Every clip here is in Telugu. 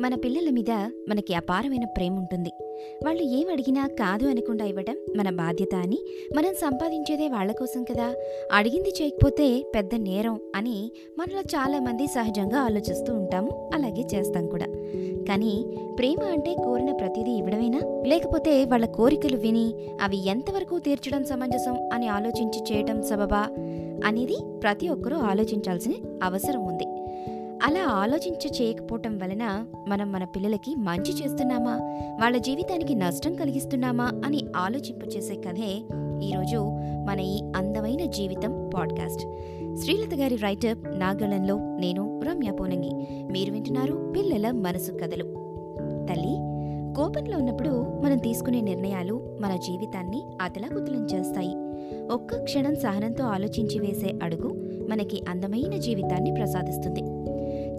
మన పిల్లల మీద మనకి అపారమైన ప్రేమ ఉంటుంది వాళ్ళు ఏం అడిగినా కాదు అనకుండా ఇవ్వడం మన బాధ్యత అని మనం సంపాదించేదే వాళ్ళ కోసం కదా. అడిగింది చేయకపోతే పెద్ద నేరం అని మనలో చాలామంది సహజంగా ఆలోచిస్తూ ఉంటాము. అలాగే చేస్తాం కూడా. కానీ ప్రేమ అంటే కోరిన ప్రతిదీ ఇవ్వడమేనా? లేకపోతే వాళ్ళ కోరికలు విని అవి ఎంతవరకు తీర్చడం సమంజసం అని ఆలోచించి చేయటం సబబా? అనేది ప్రతి ఒక్కరూ ఆలోచించాల్సిన అవసరం ఉంది. అలా ఆలోచించి చేయకపోవటం వలన మనం మన పిల్లలకి మంచి చేస్తున్నామా? వాళ్ళ జీవితానికి నష్టం కలిగిస్తున్నామా? అని ఆలోచింపచేసే కథే ఈరోజు మన ఈ అందమైన జీవితం పాడ్కాస్ట్. శ్రీలత గారి రైటప్ నాగళంలో నేను రమ్య పోనంగి. మీరు వింటున్నారు పిల్లల మనసు కథలు. తల్లి కోపంలో ఉన్నప్పుడు మనం తీసుకునే నిర్ణయాలు మన జీవితాన్ని అతలాకుతలం చేస్తాయి. ఒక్క క్షణం సహనంతో ఆలోచించి వేసే అడుగు మనకి అందమైన జీవితాన్ని ప్రసాదిస్తుంది.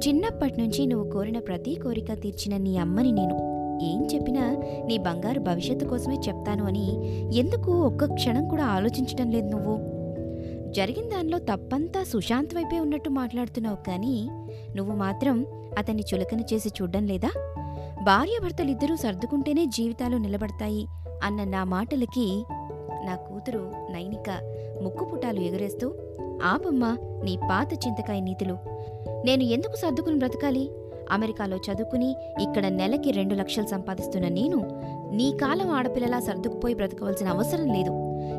చిన్నప్పటి నుంచి నువ్వు కోరిన ప్రతి కోరిక తీర్చిన నీ అమ్మని నేను ఏం చెప్పినా నీ బంగారు భవిష్యత్తు కోసమే చెప్తాను అని ఎందుకు ఒక్క క్షణం కూడా ఆలోచించడం లేదు నువ్వు? జరిగిన దానిలో తప్పంతా సుశాంత్ వైపే ఉన్నట్టు మాట్లాడుతున్నావు కానీ నువ్వు మాత్రం అతన్ని చులకన చేసి చూడ్డం లేదా? భార్యాభర్తలిద్దరూ సర్దుకుంటేనే జీవితాలు నిలబడతాయి అన్న నా మాటలకి నా కూతురు నైనిక ముక్కుపుటాలు ఎగురేస్తూ ఆపమ్మా నీ పాత చింతకాయ నీతులు. నేను ఎందుకు సర్దుకుని బ్రతకాలి? అమెరికాలో చదువుకుని ఇక్కడ నెలకి రెండు లక్షలు సంపాదిస్తున్న నేను నీ కాలం ఆడపిల్లలా సర్దుకుపోయి బ్రతకవలసిన అవసరం లేదు.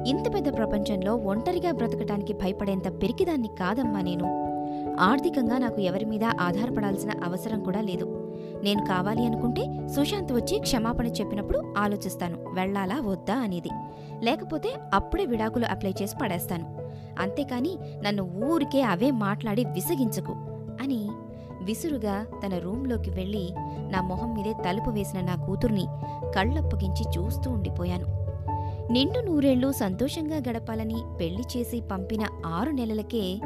ఇంత పెద్ద ప్రపంచంలో ఒంటరిగా బ్రతకటానికి భయపడేంత పెరికిదాన్ని కాదమ్మా నేను. ఆర్థికంగా నాకు ఎవరి మీద ఆధారపడాల్సిన అవసరం కూడా లేదు. నేను కావాలి అనుకుంటే సుశాంత్ వచ్చి క్షమాపణ చెప్పినప్పుడు ఆలోచిస్తాను. వెళ్ళాలా వద్దా అనేది. లేకపోతే అప్పుడే విడాకులు అప్లై చేసి పడేస్తాను. అంతేకాని నన్ను ఊరికే అవే మాట్లాడి విసిగించకు అని విసురుగా తన రూంలోకి వెళ్ళి నా మొహం మీదే తలుపు వేసిన నా కూతుర్ని కళ్ళప్పగించి చూస్తూ ఉండిపోయాను. నిండు నూరేళ్ళు సంతోషంగా గడపాలని పెళ్ళి చేసి పంపిన ఆరు నెలలకే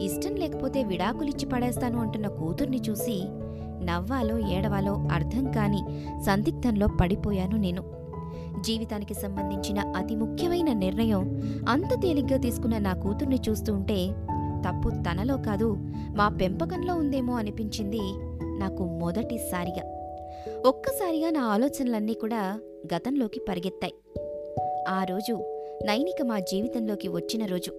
ఇష్టం లేకపోతే విడాకులిచ్చి పడేస్తాను అంటున్న కూతుర్ని చూసి నవ్వాలో ఏడవాలో అర్థం కాని సందిగ్ధంలో పడిపోయాను నేను. జీవితానికి సంబంధించిన అతి ముఖ్యమైన నిర్ణయం అంత తేలిగ్గా తీసుకున్న నా కూతుర్ని చూస్తూ ఉంటే తప్పు తనలో కాదు మా పెంపకంలో ఉందేమో అనిపించింది నాకు మొదటిసారిగా. ఒక్కసారిగా నా ఆలోచనలన్నీ కూడా గతంలోకి పరిగెత్తాయి. ఆ రోజు నైనిక మా జీవితంలోకి వచ్చిన రోజు.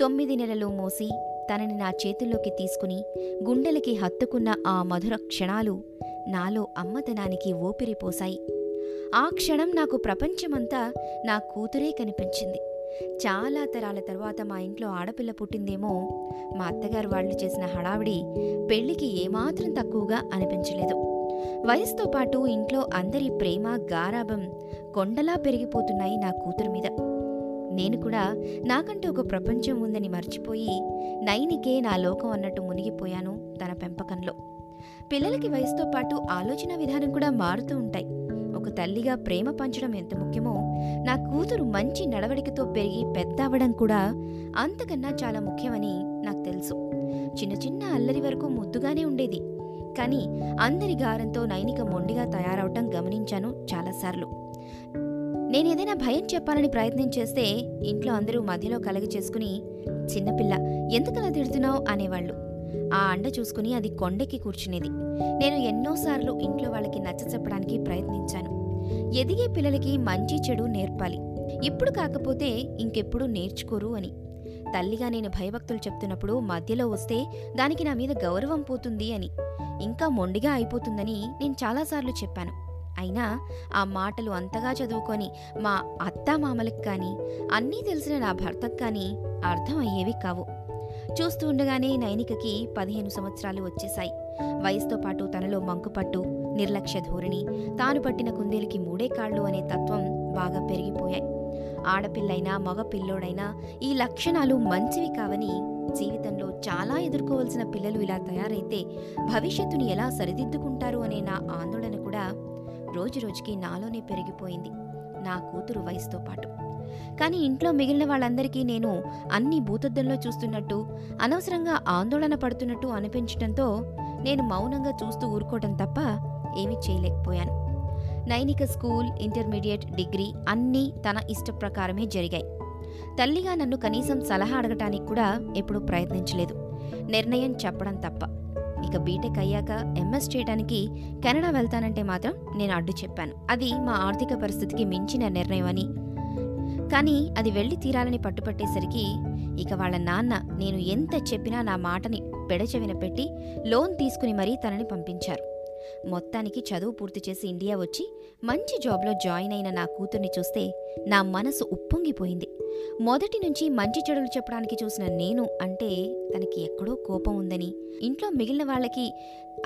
తొమ్మిది నెలలు మోసి తనని నా చేతుల్లోకి తీసుకుని గుండెలకి హత్తుకున్న ఆ మధుర క్షణాలు నాలో అమ్మతనానికి ఊపిరిపోశాయి. ఆ క్షణం నాకు ప్రపంచమంతా నా కూతురే కనిపించింది. చాలా తరాల తర్వాత మా ఇంట్లో ఆడపిల్ల పుట్టిందేమో మా అత్తగారు వాళ్ళు చేసిన హడావిడి పెళ్ళికి ఏమాత్రం తక్కువగా అనిపించలేదు. వయసుతో పాటు ఇంట్లో అందరి ప్రేమ గారాభం కొండలా పెరిగిపోతున్నాయి నా కూతురు మీద. నేను కూడా నాకంటూ ఒక ప్రపంచం ఉందని మర్చిపోయి నైనికే నా లోకం అన్నట్టు మునిగిపోయాను తన పెంపకంలో. పిల్లలకి వయసుతో పాటు ఆలోచన విధానం కూడా మారుతూ ఉంటాయి. ఒక తల్లిగా ప్రేమ పంచడం ఎంత ముఖ్యమో నా కూతురు మంచి నడవడికతో పెరిగి పెద్ద అవ్వడం కూడా అంతకన్నా చాలా ముఖ్యమని నాకు తెలుసు. చిన్న చిన్న అల్లరి వరకు ముద్దుగానే ఉండేది. కానీ అందరి గారంతో నైనిక మొండిగా తయారవటం గమనించాను చాలాసార్లు నేనేదైనా భయం చెప్పాలని ప్రయత్నం చేస్తే ఇంట్లో అందరూ మధ్యలో కలగ చేసుకుని చిన్నపిల్ల ఎందుకలా తిడుతున్నావు? అనేవాళ్ళు. ఆ అండ చూసుకుని అది కొండెక్కి కూర్చునేది. నేను ఎన్నోసార్లు ఇంట్లో వాళ్ళకి నచ్చ చెప్పడానికి ప్రయత్నించాను. ఎదిగే పిల్లలకి మంచి చెడు నేర్పాలి. ఇప్పుడు కాకపోతే ఇంకెప్పుడు నేర్చుకోరు అని. తల్లిగా నేను భయభక్తులు చెప్తున్నప్పుడు మధ్యలో వస్తే దానికి నా మీద గౌరవం పోతుంది అని. ఇంకా మొండిగా అయిపోతుందని నేను చాలాసార్లు చెప్పాను. అయినా ఆ మాటలు అంతగా చదువుకొని మా అత్తామామలకు కానీ అన్నీ తెలిసిన నా భర్తకు కానీ అర్థం అయ్యేవి కావు. చూస్తూ ఉండగానే నైనికకి పదిహేను సంవత్సరాలు వచ్చేశాయి. వయసుతో పాటు తనలో మంకుపట్టు నిర్లక్ష్య ధోరణి తాను పట్టిన కుందేలికి మూడే కాళ్ళు అనే తత్వం బాగా పెరిగిపోయాయి. ఆడపిల్లైనా మగ పిల్లోడైనా ఈ లక్షణాలు మంచివి కావని జీవితంలో చాలా ఎదుర్కోవలసిన పిల్లలు ఇలా తయారైతే భవిష్యత్తుని ఎలా సరిదిద్దుకుంటారు అనే నా ఆందోళన కూడా రోజురోజుకి నాలోనే పెరిగిపోయింది. నా కూతురు వయసుతో పాటు. కానీ ఇంట్లో మిగిలిన వాళ్ళందరికీ నేను అన్ని భూతద్దంలో చూస్తున్నట్టు అనవసరంగా ఆందోళన పడుతున్నట్టు అనిపించడంతో నేను మౌనంగా చూస్తూ ఊరుకోవటం తప్ప ఏమీ చేయలేకపోయాను. నైనిక స్కూల్ ఇంటర్మీడియట్ డిగ్రీ అన్నీ తన ఇష్ట ప్రకారమే జరిగాయి. తల్లిగా నన్ను కనీసం సలహా అడగటానికి కూడా ఎప్పుడూ ప్రయత్నించలేదు. నిర్ణయం చెప్పడం తప్ప. ఇక బీటెక్ అయ్యాక ఎంఎస్ చేయడానికి కెనడా వెళ్తానంటే మాత్రం నేను అడ్డు చెప్పాను. అది మా ఆర్థిక పరిస్థితికి మించిన నిర్ణయం అని కానీ అది వెళ్ళి తీరాలని పట్టుపట్టేసరికి ఇక వాళ్ళ నాన్న నేను ఎంత చెప్పినా నా మాటని పెడచెవిన పెట్టి లోన్ తీసుకుని మరీ తనని పంపించారు. మొత్తానికి చదువు పూర్తి చేసి ఇండియా వచ్చి మంచి జాబ్లో జాయిన్ అయిన నా కూతుర్ని చూస్తే నా మనసు ఉప్పొంగిపోయింది. మొదటి నుంచి మంచి చెడులు చెప్పడానికి చూసిన నేను అంటే తనకి ఎక్కడో కోపం ఉందని ఇంట్లో మిగిలిన వాళ్ళకి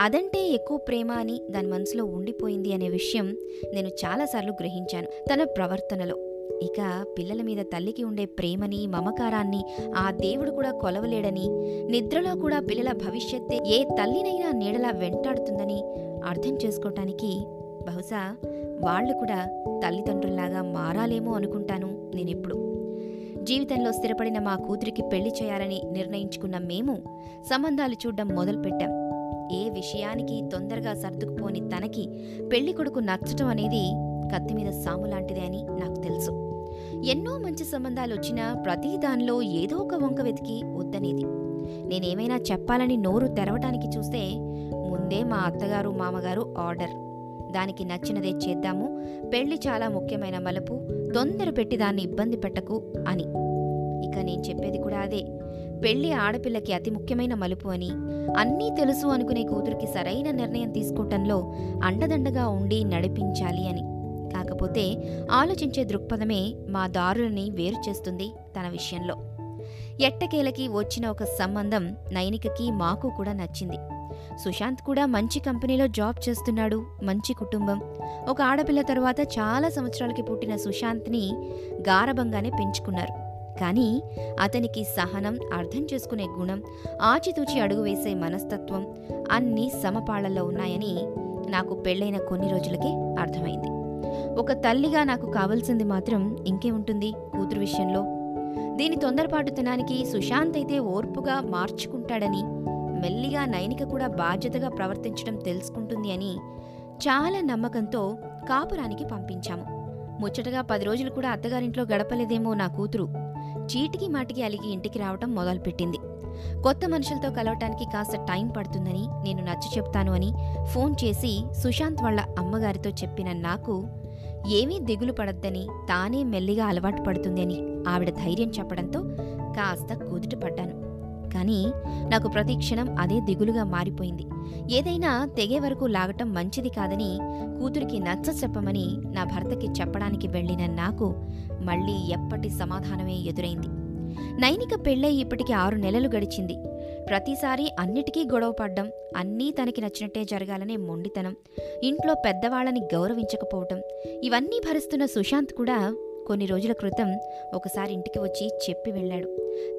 అదంటే ఎక్కువ ప్రేమ అని దాని మనసులో ఉండిపోయింది అనే విషయం నేను చాలాసార్లు గ్రహించాను తన ప్రవర్తనలో. ఇక పిల్లల మీద తల్లికి ఉండే ప్రేమని మమకారాన్ని ఆ దేవుడు కూడా కొలవలేడని నిద్రలో కూడా పిల్లల భవిష్యత్తే ఏ తల్లినైనా నీడలా వెంటాడుతుందని అర్థం చేసుకోవటానికి బహుశా వాళ్ళు కూడా తల్లిదండ్రుల్లాగా మారాలేమో అనుకుంటాను నేనెప్పుడు. జీవితంలో స్థిరపడిన మా కూతురికి పెళ్ళి చేయాలని నిర్ణయించుకున్న మేము సంబంధాలు చూడడం మొదలుపెట్టాం. ఏ విషయానికి తొందరగా సర్దుకుపోని తనకి పెళ్ళి కొడుకు నచ్చటం అనేది కత్తి మీద సాము లాంటిదే అని నాకు తెలుసు. ఎన్నో మంచి సంబంధాలు వచ్చినా ప్రతి దానిలో ఏదో ఒక వంక వెతికి వద్దనేది. నేనేమైనా చెప్పాలని నోరు తెరవటానికి చూస్తే ముందే మా అత్తగారు మామగారు ఆర్డర్. దానికి నచ్చినదే చేద్దాము పెళ్ళి చాలా ముఖ్యమైన మలుపు తొందర పెట్టి దాన్ని ఇబ్బంది పెట్టకు అని. ఇక నేను చెప్పేది కూడా అదే. పెళ్ళి ఆడపిల్లకి అతి ముఖ్యమైన మలుపు అని. అన్నీ తెలుసు అనుకునే కూతురికి సరైన నిర్ణయం తీసుకోవటంలో అండదండగా ఉండి నడిపించాలి అని. కాకపోతే ఆలోచించే దృక్పథమే మా దారులని వేరు చేస్తుంది తన విషయంలో. ఎట్టకేలకి వచ్చిన ఒక సంబంధం నైనికకి మాకు కూడా నచ్చింది. సుశాంత్ కూడా మంచి కంపెనీలో జాబ్ చేస్తున్నాడు మంచి కుటుంబం. ఒక ఆడపిల్ల తర్వాత చాలా సంవత్సరాలకి పుట్టిన సుశాంత్ని గారభంగానే పెంచుకున్నారు. కానీ అతనికి సహనం అర్థం చేసుకునే గుణం ఆచితూచి అడుగు వేసే మనస్తత్వం అన్నీ సమపాళల్లో ఉన్నాయని నాకు పెళ్ళైన కొన్ని రోజులకే అర్థమైంది. ఒక తల్లిగా నాకు కావాల్సింది మాత్రం ఇంకే ఉంటుంది కూతురు విషయంలో. దీని తొందరపాటుతనానికి సుశాంత్ అయితే ఓర్పుగా మార్చుకుంటాడని మెల్లిగా నయనిక కూడా బాధ్యతగా ప్రవర్తించడం తెలుసుకుంటుంది అని చాలా నమ్మకంతో కాపురానికి పంపించాము ముచ్చటగా పది రోజులు కూడా అత్తగారింట్లో గడపలేదేమో నా కూతురు. చీటికి మాటికి అలిగి ఇంటికి రావటం మొదలుపెట్టింది. కొత్త మనుషులతో కలవటానికి కాస్త టైం పడుతుందని నేను నచ్చ చెప్తాను అని ఫోన్ చేసి సుశాంత్ వాళ్ళ అమ్మగారితో చెప్పిన నాకు ఏమీ దిగులు పడద్దని తానే మెల్లిగా అలవాటు పడుతుంది అని ఆవిడ ధైర్యం చెప్పడంతో కాస్త కుదుట పడ్డాను. కానీ నాకు ప్రతిక్షణం అదే దిగులుగా మారిపోయింది. ఏదైనా తెగే వరకు లాగటం మంచిది కాదని కూతురికి నచ్చ చెప్పమని నా భర్తకి చెప్పడానికి వెళ్ళిన నాకు మళ్ళీ ఎప్పటి సమాధానమే ఎదురైంది. నైనిక పెళ్ళై ఇప్పటికి ఆరు నెలలు గడిచింది. ప్రతిసారి అన్నిటికీ గొడవ పడ్డం అన్నీ తనకి నచ్చినట్టే జరగాలనే మొండితనం ఇంట్లో పెద్దవాళ్ళని గౌరవించకపోవటం ఇవన్నీ భరిస్తున్న సుశాంత్ కూడా కొన్ని రోజుల క్రితం ఒకసారి ఇంటికి వచ్చి చెప్పి వెళ్ళాడు.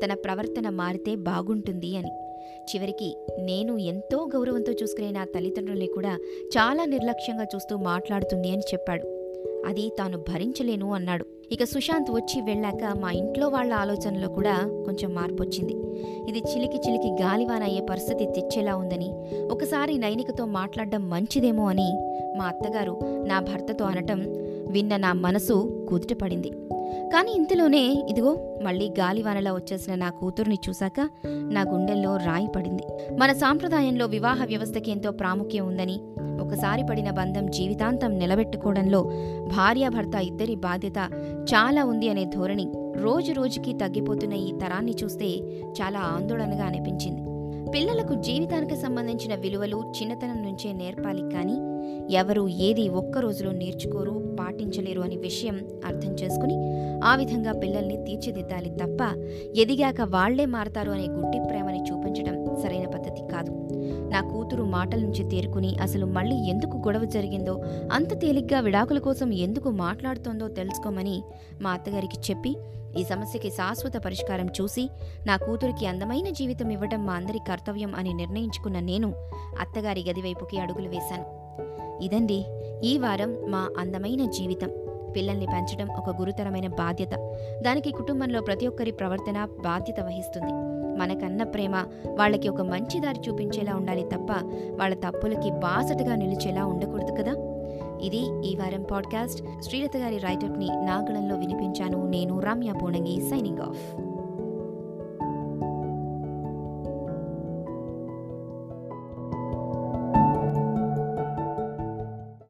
తన ప్రవర్తన మారితే బాగుంటుంది అని. చివరికి నేను ఎంతో గౌరవంతో చూసుకునే నా తల్లిదండ్రుల్ని కూడా చాలా నిర్లక్ష్యంగా చూస్తూ మాట్లాడుతుంది అని చెప్పాడు. అది తాను భరించలేను అన్నాడు. ఇక సుశాంత్ వచ్చి వెళ్ళాక మా ఇంట్లో వాళ్ళ ఆలోచనలో కూడా కొంచెం మార్పు వచ్చింది ఇది చిలికి చిలికి గాలివాన అయ్యే పరిస్థితి తెచ్చేలా ఉందని ఒకసారి నైనికతో మాట్లాడడం మంచిదేమో అని మా అత్తగారు నా భర్తతో అనటం విన్న నా మనసు కుదుటపడింది. కానీ ఇంతలోనే ఇదిగో మళ్ళీ గాలివానలా వచ్చేసిన నా కూతుర్ని చూశాక నా గుండెల్లో రాయి పడింది. మన సాంప్రదాయంలో వివాహ వ్యవస్థకి ఎంతో ప్రాముఖ్యం ఉందని ఒకసారి పడిన బంధం జీవితాంతం నిలబెట్టుకోవడంలో భార్యాభర్త ఇద్దరి బాధ్యత చాలా ఉంది అనే ధోరణి రోజు రోజుకి తగ్గిపోతున్న ఈ తరాన్ని చూస్తే చాలా ఆందోళనగా అనిపించింది. పిల్లలకు జీవితానికి సంబంధించిన విలువలు చిన్నతనం నుంచే నేర్పాలి కానీ ఎవరు ఏది ఒక్క రోజులో నేర్చుకోరు పాటించలేరు అనే విషయం అర్థం చేసుకుని ఆ విధంగా పిల్లల్ని తీర్చిదిద్దాలి తప్ప ఎదిగాక వాళ్ళే మారతారు అనే గుడ్డి ప్రేమని చూపించడం సరైన పద్ధతి కాదు. నా కూతురు మాటల నుంచి తేరుకుని అసలు మళ్ళీ ఎందుకు గొడవ జరిగిందో అంత తేలిగ్గా విడాకుల కోసం ఎందుకు మాట్లాడుతోందో తెలుసుకోమని మా అత్తగారికి చెప్పి ఈ సమస్యకి శాశ్వత పరిష్కారం చూసి నా కూతురికి అందమైన జీవితం ఇవ్వడం మా అందరి కర్తవ్యం అని నిర్ణయించుకున్న నేను అత్తగారి గదివైపుకి అడుగులు వేశాను. ఇదండి ఈ వారం మా అందమైన జీవితం. పిల్లల్ని పెంచడం ఒక గురుతరమైన బాధ్యత. దానికి కుటుంబంలో ప్రతి ఒక్కరి ప్రవర్తన బాధ్యత వహిస్తుంది. మనకన్న ప్రేమ వాళ్ళకి ఒక మంచి దారి చూపించేలా ఉండాలి తప్ప వాళ్ళ తప్పులకి బాసటగా నిలిచేలా ఉండకూడదు కదా? ఇది ఈ వారం పాడ్కాస్ట్. శ్రీలత గారి రైటర్ని నాగళంలో వినిపించాను నేను రమ్య పూణంగి సైనింగ్ ఆఫ్